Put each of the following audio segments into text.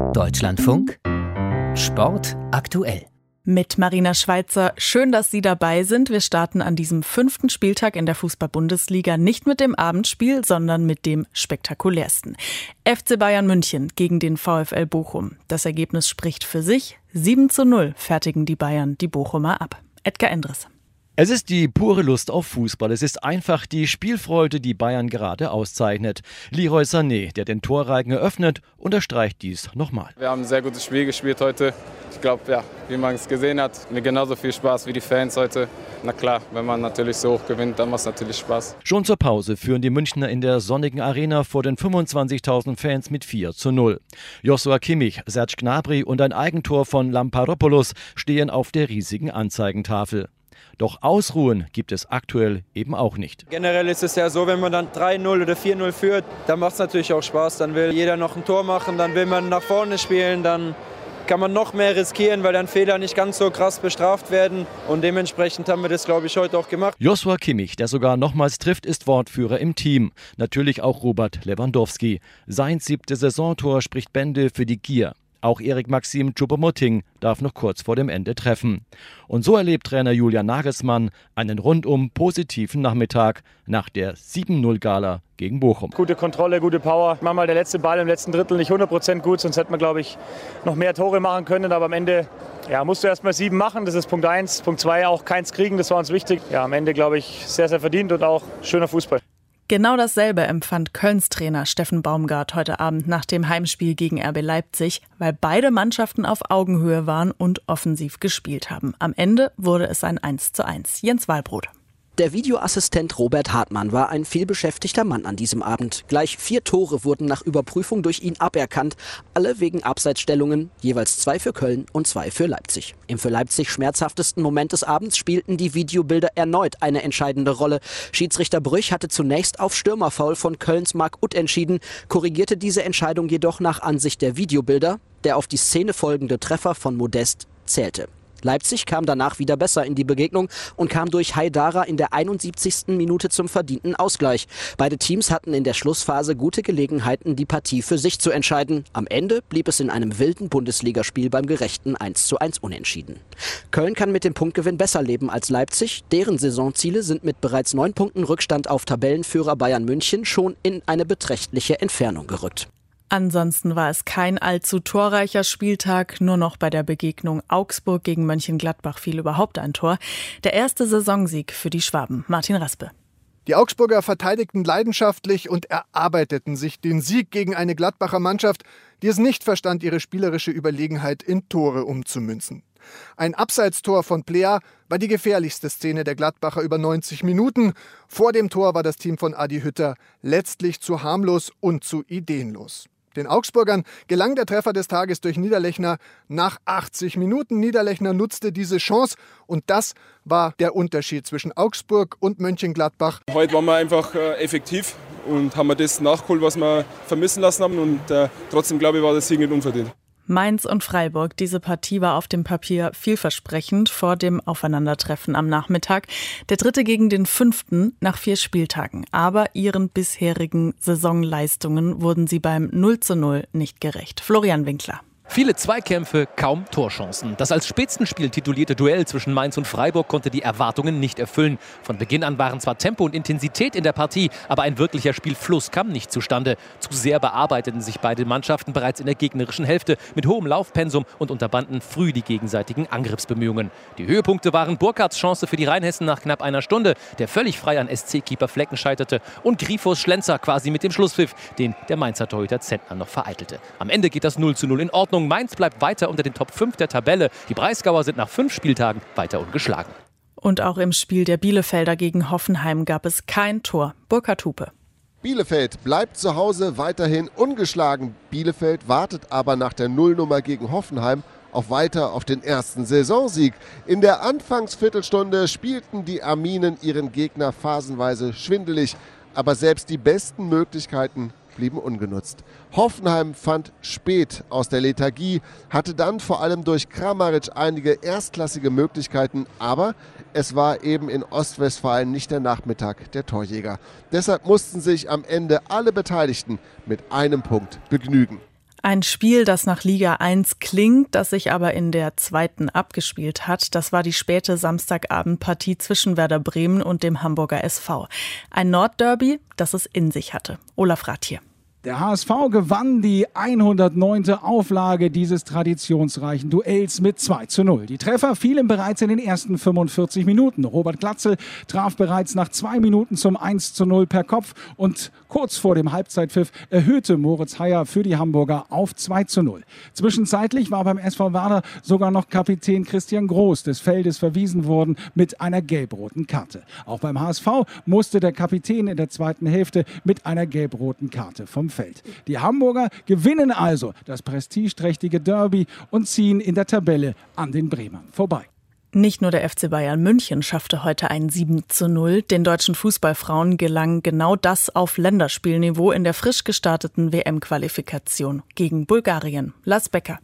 Deutschlandfunk Sport aktuell. Mit Marina Schweizer. Schön, dass Sie dabei sind. Wir starten an diesem fünften Spieltag in der Fußball-Bundesliga nicht mit dem Abendspiel, sondern mit dem spektakulärsten. FC Bayern München gegen den VfL Bochum. Das Ergebnis spricht für sich. 7 zu 0 fertigen die Bayern die Bochumer ab. Edgar Endres. Es ist die pure Lust auf Fußball. Es ist einfach die Spielfreude, die Bayern gerade auszeichnet. Leroy Sané, der den Torreigen eröffnet, unterstreicht dies nochmal. Wir haben ein sehr gutes Spiel gespielt heute. Ich glaube, ja, wie man es gesehen hat, mir genauso viel Spaß wie die Fans heute. Na klar, wenn man natürlich so hoch gewinnt, dann macht es natürlich Spaß. Schon zur Pause führen die Münchner in der sonnigen Arena vor den 25.000 Fans mit 4 zu 0. Joshua Kimmich, Serge Gnabry und ein Eigentor von Lamparopoulos stehen auf der riesigen Anzeigentafel. Doch ausruhen gibt es aktuell eben auch nicht. Generell ist es ja so, wenn man dann 3-0 oder 4-0 führt, dann macht es natürlich auch Spaß. Dann will jeder noch ein Tor machen, dann will man nach vorne spielen, dann kann man noch mehr riskieren, weil dann Fehler nicht ganz so krass bestraft werden. Und dementsprechend haben wir das, glaube ich, heute auch gemacht. Joshua Kimmich, der sogar nochmals trifft, ist Wortführer im Team. Natürlich auch Robert Lewandowski. Sein siebtes Saisontor spricht Bände für die Gier. Auch Erik Maxim Choupo-Moting darf noch kurz vor dem Ende treffen. Und so erlebt Trainer Julian Nagelsmann einen rundum positiven Nachmittag nach der 7-0-Gala gegen Bochum. Gute Kontrolle, gute Power. Manchmal der letzte Ball im letzten Drittel nicht 100% gut, sonst hätte man, glaube ich, noch mehr Tore machen können. Aber am Ende ja, musst du erst mal sieben machen, das ist Punkt 1. Punkt 2 auch keins kriegen, das war uns wichtig. Ja, am Ende, glaube ich, sehr, sehr verdient und auch schöner Fußball. Genau dasselbe empfand Kölns Trainer Steffen Baumgart heute Abend nach dem Heimspiel gegen RB Leipzig, weil beide Mannschaften auf Augenhöhe waren und offensiv gespielt haben. Am Ende wurde es ein 1 zu 1. Jens Walbrot. Der Videoassistent Robert Hartmann war ein vielbeschäftigter Mann an diesem Abend. Gleich vier Tore wurden nach Überprüfung durch ihn aberkannt, alle wegen Abseitsstellungen, jeweils zwei für Köln und zwei für Leipzig. Im für Leipzig schmerzhaftesten Moment des Abends spielten die Videobilder erneut eine entscheidende Rolle. Schiedsrichter Brüch hatte zunächst auf Stürmerfaul von Kölns Mark Utt entschieden, korrigierte diese Entscheidung jedoch nach Ansicht der Videobilder. Der auf die Szene folgende Treffer von Modest zählte. Leipzig kam danach wieder besser in die Begegnung und kam durch Haidara in der 71. Minute zum verdienten Ausgleich. Beide Teams hatten in der Schlussphase gute Gelegenheiten, die Partie für sich zu entscheiden. Am Ende blieb es in einem wilden Bundesligaspiel beim gerechten 1 zu 1 unentschieden. Köln kann mit dem Punktgewinn besser leben als Leipzig. Deren Saisonziele sind mit bereits neun Punkten Rückstand auf Tabellenführer Bayern München schon in eine beträchtliche Entfernung gerückt. Ansonsten war es kein allzu torreicher Spieltag, nur noch bei der Begegnung Augsburg gegen Mönchengladbach fiel überhaupt ein Tor. Der erste Saisonsieg für die Schwaben. Martin Raspe. Die Augsburger verteidigten leidenschaftlich und erarbeiteten sich den Sieg gegen eine Gladbacher Mannschaft, die es nicht verstand, ihre spielerische Überlegenheit in Tore umzumünzen. Ein Abseitstor von Plea war die gefährlichste Szene der Gladbacher über 90 Minuten. Vor dem Tor war das Team von Adi Hütter letztlich zu harmlos und zu ideenlos. Den Augsburgern gelang der Treffer des Tages durch Niederlechner nach 80 Minuten. Niederlechner nutzte diese Chance und das war der Unterschied zwischen Augsburg und Mönchengladbach. Heute waren wir einfach äh, effektiv und haben das nachgeholt, was wir vermissen lassen haben und äh, trotzdem glaube ich, war der Sieg nicht unverdient. Mainz und Freiburg. Diese Partie war auf dem Papier vielversprechend vor dem Aufeinandertreffen am Nachmittag. Der dritte gegen den fünften nach vier Spieltagen. Aber ihren bisherigen Saisonleistungen wurden sie beim 0 zu 0 nicht gerecht. Florian Winkler. Viele Zweikämpfe, kaum Torchancen. Das als Spitzenspiel titulierte Duell zwischen Mainz und Freiburg konnte die Erwartungen nicht erfüllen. Von Beginn an waren zwar Tempo und Intensität in der Partie, aber ein wirklicher Spielfluss kam nicht zustande. Zu sehr bearbeiteten sich beide Mannschaften bereits in der gegnerischen Hälfte mit hohem Laufpensum und unterbanden früh die gegenseitigen Angriffsbemühungen. Die Höhepunkte waren Burkhards Chance für die Rheinhessen nach knapp einer Stunde, der völlig frei an SC-Keeper Flecken scheiterte, und Grifos Schlenzer quasi mit dem Schlusspfiff, den der Mainzer Torhüter Zentner noch vereitelte. Am Ende geht das 0 zu 0 in Ordnung. Ordnung. Mainz bleibt weiter unter den Top 5 der Tabelle. Die Breisgauer sind nach fünf Spieltagen weiter ungeschlagen. Und auch im Spiel der Bielefelder gegen Hoffenheim gab es kein Tor. Burkhard Hupe. Bielefeld bleibt zu Hause weiterhin ungeschlagen. Bielefeld wartet aber nach der Nullnummer gegen Hoffenheim auch weiter auf den ersten Saisonsieg. In der Anfangsviertelstunde spielten die Arminen ihren Gegner phasenweise schwindelig, aber selbst die besten Möglichkeiten blieben ungenutzt. Hoffenheim fand spät aus der Lethargie, hatte dann vor allem durch Kramaric einige erstklassige Möglichkeiten, aber es war eben in Ostwestfalen nicht der Nachmittag der Torjäger. Deshalb mussten sich am Ende alle Beteiligten mit einem Punkt begnügen. Ein Spiel, das nach Liga 1 klingt, das sich aber in der zweiten abgespielt hat, das war die späte Samstagabendpartie zwischen Werder Bremen und dem Hamburger SV. Ein Nordderby, das es in sich hatte. Olaf Rath hier. Der HSV gewann die 109. Auflage dieses traditionsreichen Duells mit 2 zu 0. Die Treffer fielen bereits in den ersten 45 Minuten. Robert Glatzel traf bereits nach zwei Minuten zum 1 zu 0 per Kopf und kurz vor dem Halbzeitpfiff erhöhte Moritz Heyer für die Hamburger auf 2 zu 0. Zwischenzeitlich war beim SV Werder sogar noch Kapitän Christian Groß des Feldes verwiesen worden mit einer gelb-roten Karte. Auch beim HSV musste der Kapitän in der zweiten Hälfte mit einer gelb-roten Karte vom Feld. Die Hamburger gewinnen also das prestigeträchtige Derby und ziehen in der Tabelle an den Bremern vorbei. Nicht nur der FC Bayern München schaffte heute ein 7 zu 0. Den deutschen Fußballfrauen gelang genau das auf Länderspielniveau in der frisch gestarteten WM-Qualifikation gegen Bulgarien. Lars Becker.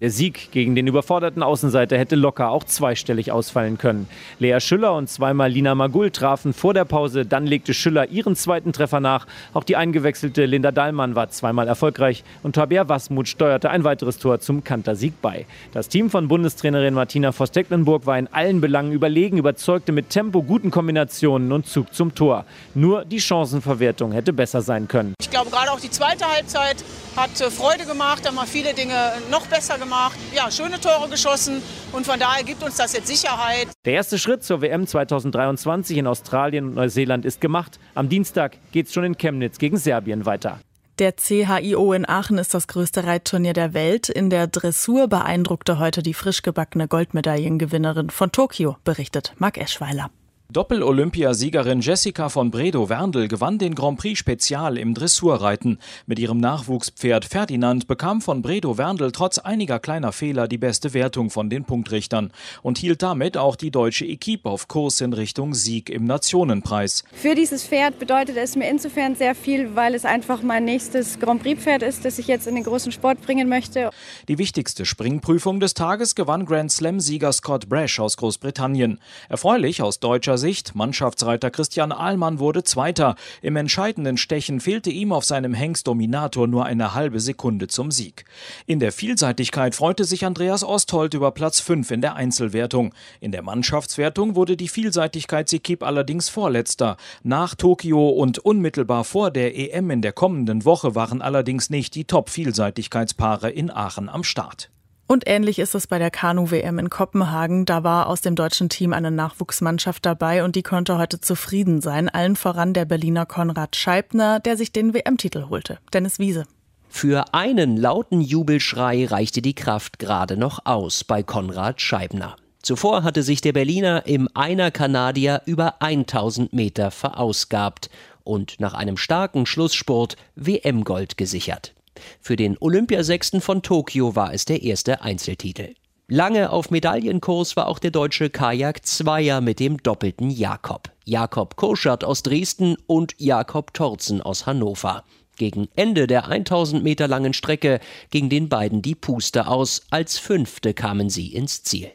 Der Sieg gegen den überforderten Außenseiter hätte locker auch zweistellig ausfallen können. Lea Schüller und zweimal Lina Magul trafen vor der Pause, dann legte Schüller ihren zweiten Treffer nach. Auch die eingewechselte Linda Dahlmann war zweimal erfolgreich und Tabea Wasmut steuerte ein weiteres Tor zum Kantersieg bei. Das Team von Bundestrainerin Martina Voss-Tecklenburg war in allen Belangen überlegen, überzeugte mit Tempo, guten Kombinationen und Zug zum Tor. Nur die Chancenverwertung hätte besser sein können. Ich glaube, gerade auch die zweite Halbzeit hat äh, Freude gemacht, da haben viele Dinge noch besser gemacht gemacht, ja, schöne Tore geschossen und von daher gibt uns das jetzt Sicherheit. Der erste Schritt zur WM 2023 in Australien und Neuseeland ist gemacht. Am Dienstag geht es schon in Chemnitz gegen Serbien weiter. Der CHIO in Aachen ist das größte Reitturnier der Welt. In der Dressur beeindruckte heute die frisch gebackene Goldmedaillengewinnerin von Tokio, berichtet Marc Eschweiler. Doppel-Olympiasiegerin Jessica von Bredow-Werndl gewann den Grand Prix Spezial im Dressurreiten. Mit ihrem Nachwuchspferd Ferdinand bekam von Bredow-Werndl trotz einiger kleiner Fehler die beste Wertung von den Punktrichtern und hielt damit auch die deutsche Equipe auf Kurs in Richtung Sieg im Nationenpreis. Für dieses Pferd bedeutet es mir insofern sehr viel, weil es einfach mein nächstes Grand Prix-Pferd ist, das ich jetzt in den großen Sport bringen möchte. Die wichtigste Springprüfung des Tages gewann Grand Slam-Sieger Scott Brash aus Großbritannien. Erfreulich aus deutscher Sicht, Mannschaftsreiter Christian Ahlmann wurde Zweiter. Im entscheidenden Stechen fehlte ihm auf seinem Hengst Dominator nur eine halbe Sekunde zum Sieg. In der Vielseitigkeit freute sich Andreas Osthold über Platz 5 in der Einzelwertung. In der Mannschaftswertung wurde die Vielseitigkeitsequipe allerdings Vorletzter. Nach Tokio und unmittelbar vor der EM in der kommenden Woche waren allerdings nicht die Top-Vielseitigkeitspaare in Aachen am Start. Und ähnlich ist es bei der Kanu-WM in Kopenhagen. Da war aus dem deutschen Team eine Nachwuchsmannschaft dabei und die konnte heute zufrieden sein. Allen voran der Berliner Konrad Scheibner, der sich den WM-Titel holte. Dennis Wiese. Für einen lauten Jubelschrei reichte die Kraft gerade noch aus bei Konrad Scheibner. Zuvor hatte sich der Berliner im Einer Kanadier über 1000 Meter verausgabt und nach einem starken Schlussspurt WM-Gold gesichert. Für den Olympiasechsten von Tokio war es der erste Einzeltitel. Lange auf Medaillenkurs war auch der deutsche Kajak-Zweier mit dem doppelten Jakob. Jakob Koschert aus Dresden und Jakob Torzen aus Hannover. Gegen Ende der 1000 Meter langen Strecke ging den beiden die Puste aus. Als Fünfte kamen sie ins Ziel.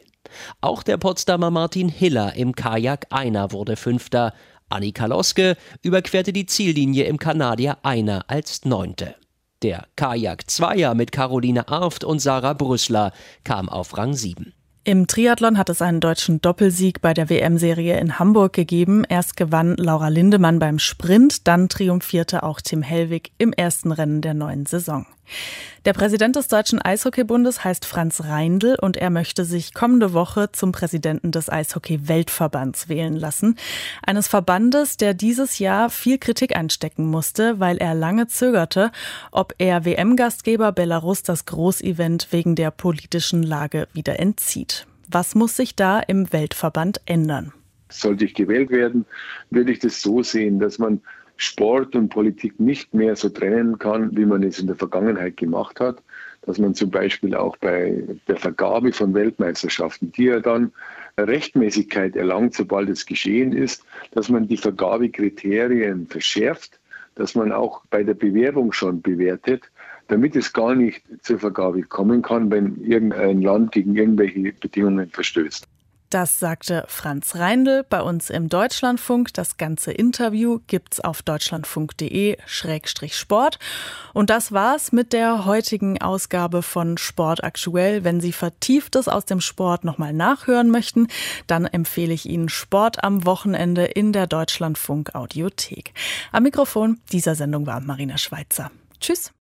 Auch der Potsdamer Martin Hiller im Kajak Einer wurde Fünfter. Annika Loske überquerte die Ziellinie im Kanadier Einer als Neunte. Der Kajak-Zweier mit Caroline Arft und Sarah Brüssler kam auf Rang 7. Im Triathlon hat es einen deutschen Doppelsieg bei der WM-Serie in Hamburg gegeben. Erst gewann Laura Lindemann beim Sprint, dann triumphierte auch Tim Hellwig im ersten Rennen der neuen Saison. Der Präsident des Deutschen Eishockeybundes heißt Franz Reindl und er möchte sich kommende Woche zum Präsidenten des Eishockey-Weltverbands wählen lassen. Eines Verbandes, der dieses Jahr viel Kritik einstecken musste, weil er lange zögerte, ob er WM-Gastgeber Belarus das Großevent wegen der politischen Lage wieder entzieht. Was muss sich da im Weltverband ändern? Sollte ich gewählt werden, würde ich das so sehen, dass man Sport und Politik nicht mehr so trennen kann, wie man es in der Vergangenheit gemacht hat. Dass man zum Beispiel auch bei der Vergabe von Weltmeisterschaften, die ja dann Rechtmäßigkeit erlangt, sobald es geschehen ist, dass man die Vergabekriterien verschärft, dass man auch bei der Bewerbung schon bewertet, damit es gar nicht zur Vergabe kommen kann, wenn irgendein Land gegen irgendwelche Bedingungen verstößt. Das sagte Franz Reindl bei uns im Deutschlandfunk. Das ganze Interview gibt's auf deutschlandfunk.de-sport. Und das war's mit der heutigen Ausgabe von Sport aktuell. Wenn Sie Vertieftes aus dem Sport nochmal nachhören möchten, dann empfehle ich Ihnen Sport am Wochenende in der Deutschlandfunk Audiothek. Am Mikrofon dieser Sendung war Marina Schweizer. Tschüss.